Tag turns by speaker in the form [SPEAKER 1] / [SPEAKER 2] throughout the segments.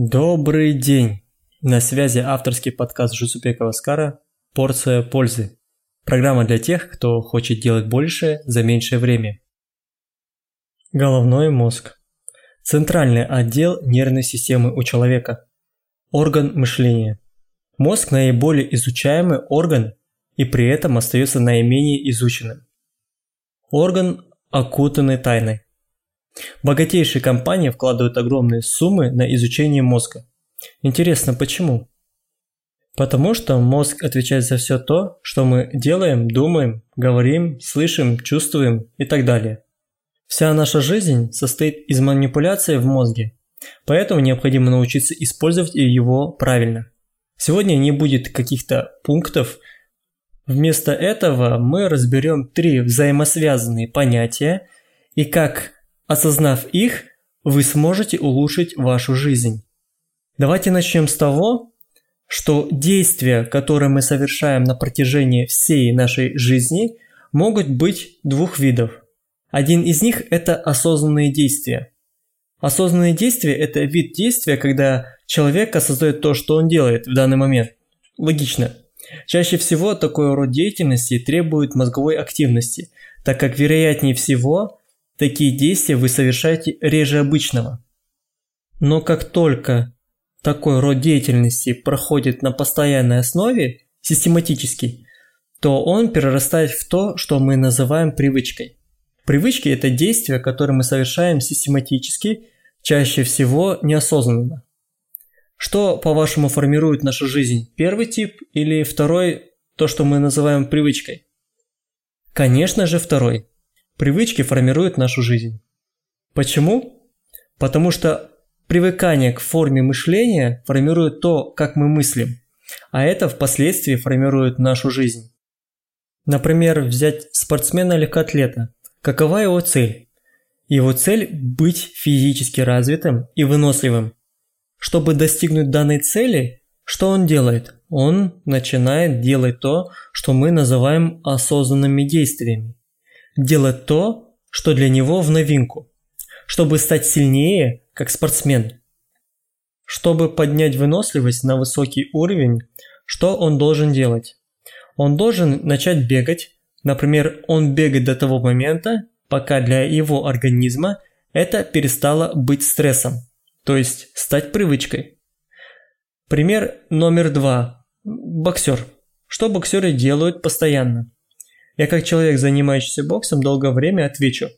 [SPEAKER 1] Добрый день! На связи авторский подкаст Жусупека Васкара «Порция пользы». Программа для тех, кто хочет делать больше за меньшее время. Головной мозг. Центральный отдел нервной системы у человека. Орган мышления. Мозг – наиболее изучаемый орган и при этом остается наименее изученным. Орган, окутанный тайной. Богатейшие компании вкладывают огромные суммы на изучение мозга. Интересно, почему? Потому что мозг отвечает за все то, что мы делаем, думаем, говорим, слышим, чувствуем и так далее. Вся наша жизнь состоит из манипуляции в мозге, поэтому необходимо научиться использовать его правильно. Сегодня не будет каких-то пунктов, вместо этого мы разберем три взаимосвязанные понятия и как Осознав их, вы сможете улучшить вашу жизнь. Давайте начнем с того, что действия, которые мы совершаем на протяжении всей нашей жизни, могут быть двух видов. Один из них – это осознанные действия. Осознанные действия – это вид действия, когда человек осознает то, что он делает в данный момент. Логично. Чаще всего такой род деятельности требует мозговой активности, так как вероятнее всего Такие действия вы совершаете реже обычного. Но как только такой род деятельности проходит на постоянной основе, систематически, то он перерастает в то, что мы называем привычкой. Привычки – это действия, которые мы совершаем систематически, чаще всего неосознанно. Что, по-вашему, формирует нашу жизнь? Первый тип или второй – то, что мы называем привычкой? Конечно же, второй. Привычки формируют нашу жизнь. Почему? Потому что привыкание к форме мышления формирует то, как мы мыслим, а это впоследствии формирует нашу жизнь. Например, взять спортсмена-легкоатлета. Какова его цель? Его цель – быть физически развитым и выносливым. Чтобы достигнуть данной цели, что он делает? Он начинает делать то, что мы называем осознанными действиями делать то, что для него в новинку, чтобы стать сильнее, как спортсмен. Чтобы поднять выносливость на высокий уровень, что он должен делать? Он должен начать бегать, например, он бегает до того момента, пока для его организма это перестало быть стрессом, то есть стать привычкой. Пример номер два. Боксер. Что боксеры делают постоянно? Я как человек, занимающийся боксом долгое время, отвечу.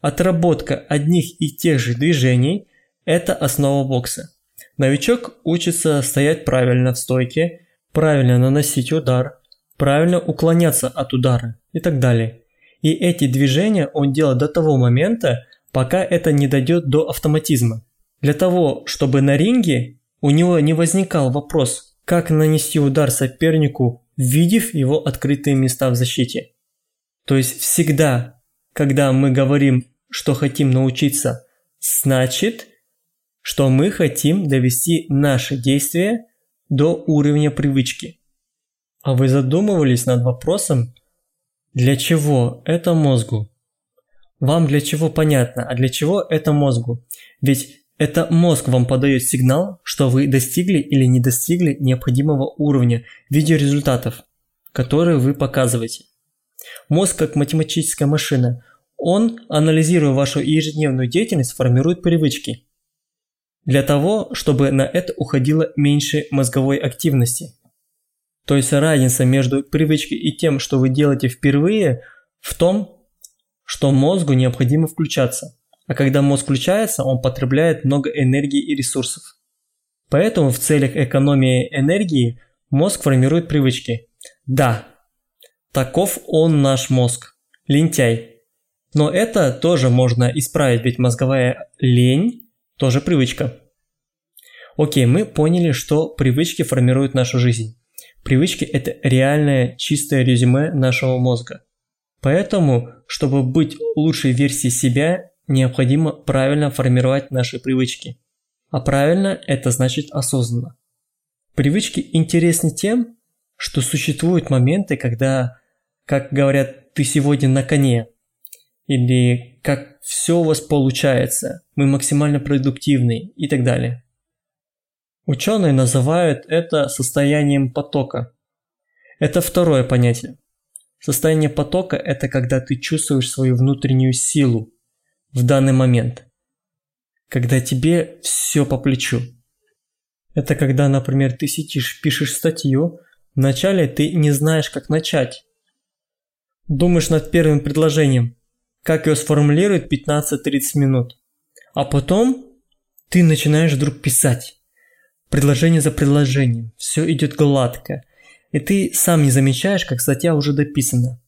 [SPEAKER 1] Отработка одних и тех же движений – это основа бокса. Новичок учится стоять правильно в стойке, правильно наносить удар, правильно уклоняться от удара и так далее. И эти движения он делает до того момента, пока это не дойдет до автоматизма. Для того, чтобы на ринге у него не возникал вопрос, как нанести удар сопернику, видев его открытые места в защите. То есть всегда, когда мы говорим, что хотим научиться, значит, что мы хотим довести наши действия до уровня привычки. А вы задумывались над вопросом, для чего это мозгу? Вам для чего понятно, а для чего это мозгу? Ведь это мозг вам подает сигнал, что вы достигли или не достигли необходимого уровня в виде результатов, которые вы показываете. Мозг как математическая машина. Он, анализируя вашу ежедневную деятельность, формирует привычки. Для того, чтобы на это уходило меньше мозговой активности. То есть разница между привычкой и тем, что вы делаете впервые, в том, что мозгу необходимо включаться. А когда мозг включается, он потребляет много энергии и ресурсов. Поэтому в целях экономии энергии мозг формирует привычки. Да, Таков он наш мозг. Лентяй. Но это тоже можно исправить, ведь мозговая лень тоже привычка. Окей, мы поняли, что привычки формируют нашу жизнь. Привычки – это реальное чистое резюме нашего мозга. Поэтому, чтобы быть лучшей версией себя, необходимо правильно формировать наши привычки. А правильно – это значит осознанно. Привычки интересны тем, что существуют моменты, когда, как говорят, ты сегодня на коне, или как все у вас получается, мы максимально продуктивны и так далее. Ученые называют это состоянием потока. Это второе понятие. Состояние потока – это когда ты чувствуешь свою внутреннюю силу в данный момент. Когда тебе все по плечу. Это когда, например, ты сидишь, пишешь статью, вначале ты не знаешь, как начать. Думаешь над первым предложением, как его сформулировать 15-30 минут. А потом ты начинаешь вдруг писать. Предложение за предложением. Все идет гладко. И ты сам не замечаешь, как статья уже дописана.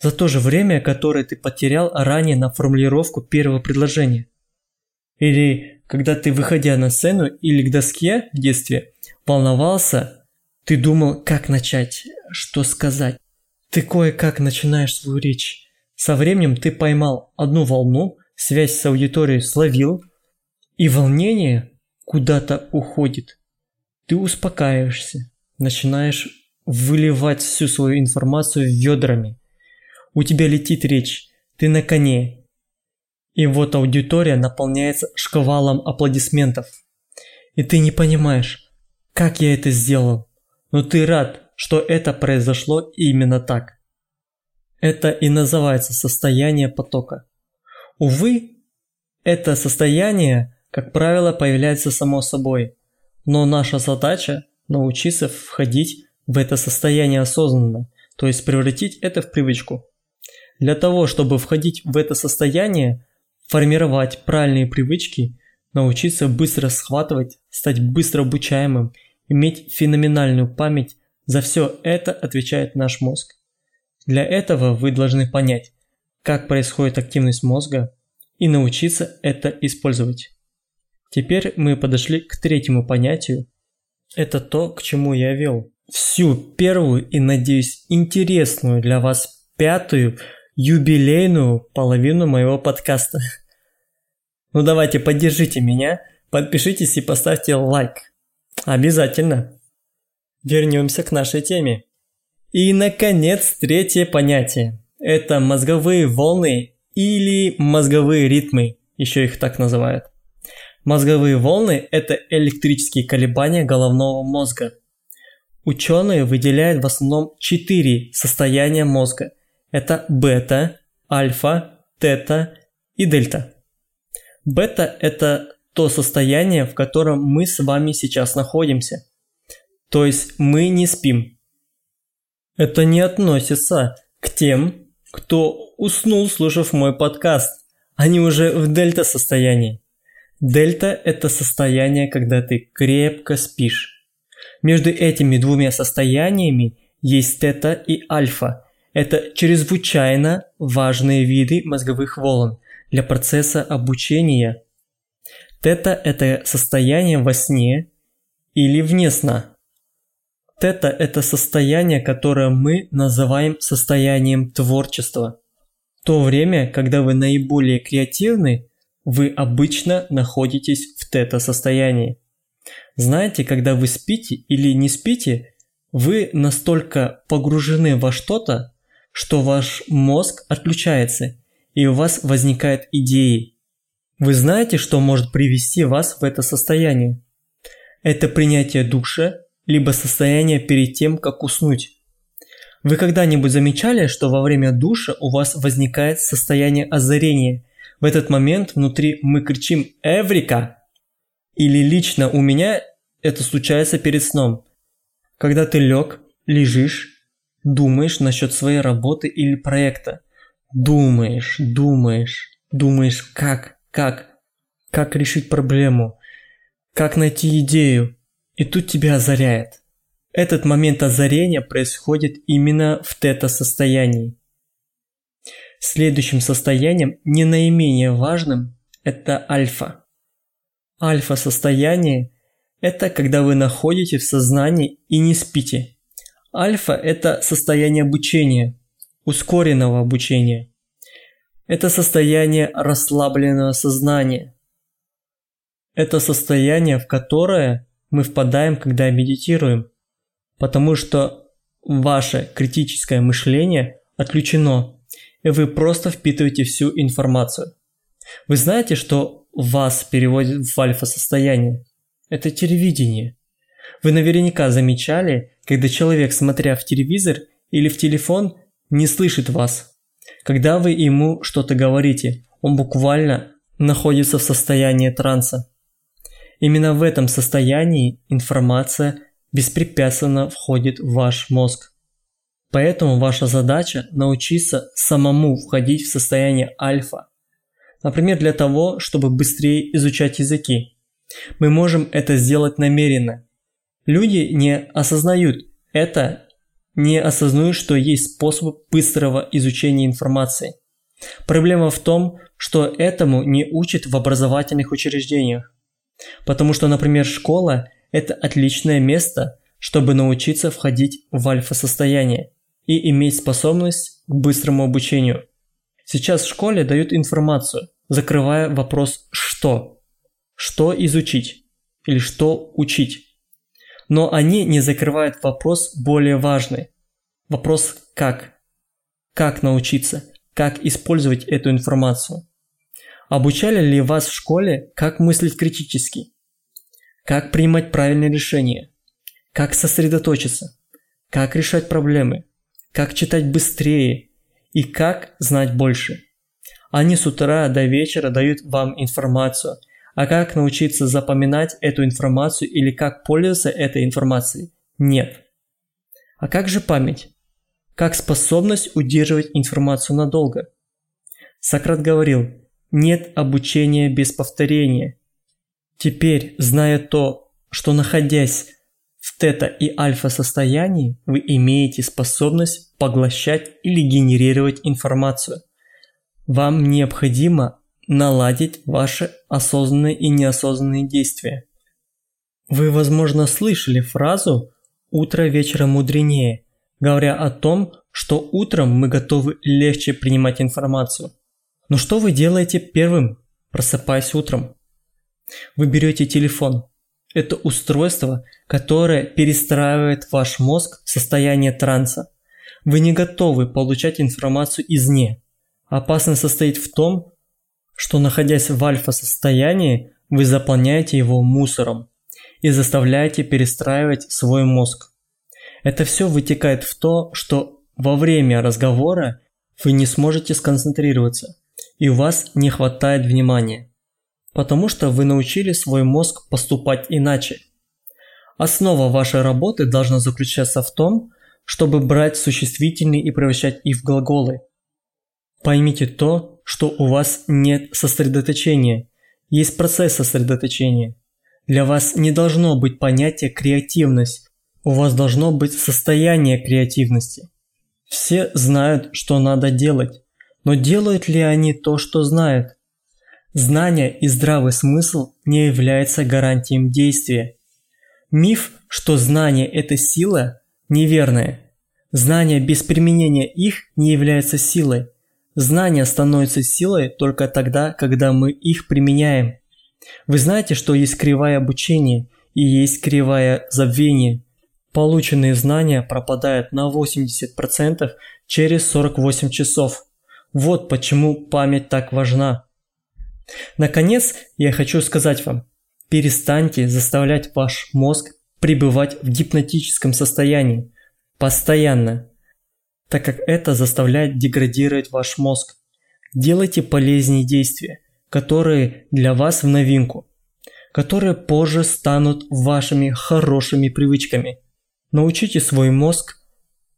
[SPEAKER 1] За то же время, которое ты потерял ранее на формулировку первого предложения. Или когда ты, выходя на сцену или к доске в детстве, волновался, ты думал, как начать, что сказать. Ты кое-как начинаешь свою речь. Со временем ты поймал одну волну, связь с аудиторией словил, и волнение куда-то уходит. Ты успокаиваешься, начинаешь выливать всю свою информацию ведрами. У тебя летит речь, ты на коне. И вот аудитория наполняется шквалом аплодисментов. И ты не понимаешь, как я это сделал. Но ты рад, что это произошло именно так. Это и называется состояние потока. Увы, это состояние, как правило, появляется само собой. Но наша задача – научиться входить в это состояние осознанно, то есть превратить это в привычку. Для того, чтобы входить в это состояние, формировать правильные привычки, научиться быстро схватывать, стать быстро обучаемым, иметь феноменальную память, за все это отвечает наш мозг. Для этого вы должны понять, как происходит активность мозга и научиться это использовать. Теперь мы подошли к третьему понятию. Это то, к чему я вел всю первую и, надеюсь, интересную для вас пятую юбилейную половину моего подкаста. Ну давайте, поддержите меня, подпишитесь и поставьте лайк. Обязательно. Вернемся к нашей теме. И, наконец, третье понятие. Это мозговые волны или мозговые ритмы, еще их так называют. Мозговые волны – это электрические колебания головного мозга – Ученые выделяют в основном четыре состояния мозга. Это бета, альфа, тета и дельта. Бета – это то состояние, в котором мы с вами сейчас находимся. То есть мы не спим. Это не относится к тем, кто уснул, слушав мой подкаст. Они уже в дельта состоянии. Дельта – это состояние, когда ты крепко спишь. Между этими двумя состояниями есть тета и альфа. Это чрезвычайно важные виды мозговых волн для процесса обучения. Тета – это состояние во сне или вне сна. Тета – это состояние, которое мы называем состоянием творчества. То время, когда вы наиболее креативны, вы обычно находитесь в тета-состоянии. Знаете, когда вы спите или не спите, вы настолько погружены во что-то, что ваш мозг отключается, и у вас возникают идеи. Вы знаете, что может привести вас в это состояние? Это принятие душа, либо состояние перед тем, как уснуть. Вы когда-нибудь замечали, что во время душа у вас возникает состояние озарения? В этот момент внутри мы кричим «Эврика!» Или лично у меня это случается перед сном. Когда ты лег, лежишь, думаешь насчет своей работы или проекта. Думаешь, думаешь, думаешь, как, как, как решить проблему, как найти идею. И тут тебя озаряет. Этот момент озарения происходит именно в тета-состоянии. Следующим состоянием, не наименее важным, это альфа. Альфа-состояние – это когда вы находите в сознании и не спите. Альфа – это состояние обучения, ускоренного обучения. Это состояние расслабленного сознания. Это состояние, в которое мы впадаем, когда медитируем, потому что ваше критическое мышление отключено, и вы просто впитываете всю информацию. Вы знаете, что вас переводит в альфа-состояние. Это телевидение. Вы наверняка замечали, когда человек, смотря в телевизор или в телефон, не слышит вас. Когда вы ему что-то говорите, он буквально находится в состоянии транса. Именно в этом состоянии информация беспрепятственно входит в ваш мозг. Поэтому ваша задача научиться самому входить в состояние альфа. Например, для того, чтобы быстрее изучать языки. Мы можем это сделать намеренно. Люди не осознают это, не осознают, что есть способ быстрого изучения информации. Проблема в том, что этому не учат в образовательных учреждениях. Потому что, например, школа – это отличное место, чтобы научиться входить в альфа-состояние и иметь способность к быстрому обучению. Сейчас в школе дают информацию, закрывая вопрос «что?», что изучить или что учить. Но они не закрывают вопрос более важный. Вопрос «как?». Как научиться? Как использовать эту информацию? Обучали ли вас в школе, как мыслить критически? Как принимать правильные решения? Как сосредоточиться? Как решать проблемы? Как читать быстрее? И как знать больше? Они с утра до вечера дают вам информацию, а как научиться запоминать эту информацию или как пользоваться этой информацией? Нет. А как же память? Как способность удерживать информацию надолго? Сократ говорил, нет обучения без повторения. Теперь, зная то, что находясь в тета и альфа состоянии, вы имеете способность поглощать или генерировать информацию. Вам необходимо наладить ваши осознанные и неосознанные действия. Вы, возможно, слышали фразу «утро вечера мудренее», говоря о том, что утром мы готовы легче принимать информацию. Но что вы делаете первым, просыпаясь утром? Вы берете телефон. Это устройство, которое перестраивает ваш мозг в состояние транса. Вы не готовы получать информацию извне. Опасность состоит в том, что находясь в альфа-состоянии, вы заполняете его мусором и заставляете перестраивать свой мозг. Это все вытекает в то, что во время разговора вы не сможете сконцентрироваться – и у вас не хватает внимания, потому что вы научили свой мозг поступать иначе. Основа вашей работы должна заключаться в том, чтобы брать существительные и превращать их в глаголы. Поймите то, что у вас нет сосредоточения, есть процесс сосредоточения. Для вас не должно быть понятия креативность, у вас должно быть состояние креативности. Все знают, что надо делать, но делают ли они то, что знают? Знание и здравый смысл не являются гарантией действия. Миф, что знание – это сила, неверное. Знание без применения их не является силой. Знание становится силой только тогда, когда мы их применяем. Вы знаете, что есть кривая обучения и есть кривая забвения. Полученные знания пропадают на 80% через 48 часов – вот почему память так важна. Наконец, я хочу сказать вам, перестаньте заставлять ваш мозг пребывать в гипнотическом состоянии постоянно, так как это заставляет деградировать ваш мозг. Делайте полезнее действия, которые для вас в новинку, которые позже станут вашими хорошими привычками. Научите свой мозг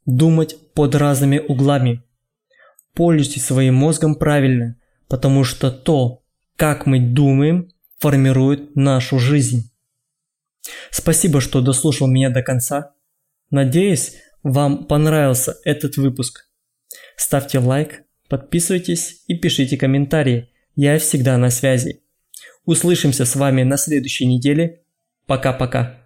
[SPEAKER 1] думать под разными углами – Пользуйтесь своим мозгом правильно, потому что то, как мы думаем, формирует нашу жизнь. Спасибо, что дослушал меня до конца. Надеюсь, вам понравился этот выпуск. Ставьте лайк, подписывайтесь и пишите комментарии. Я всегда на связи. Услышимся с вами на следующей неделе. Пока-пока.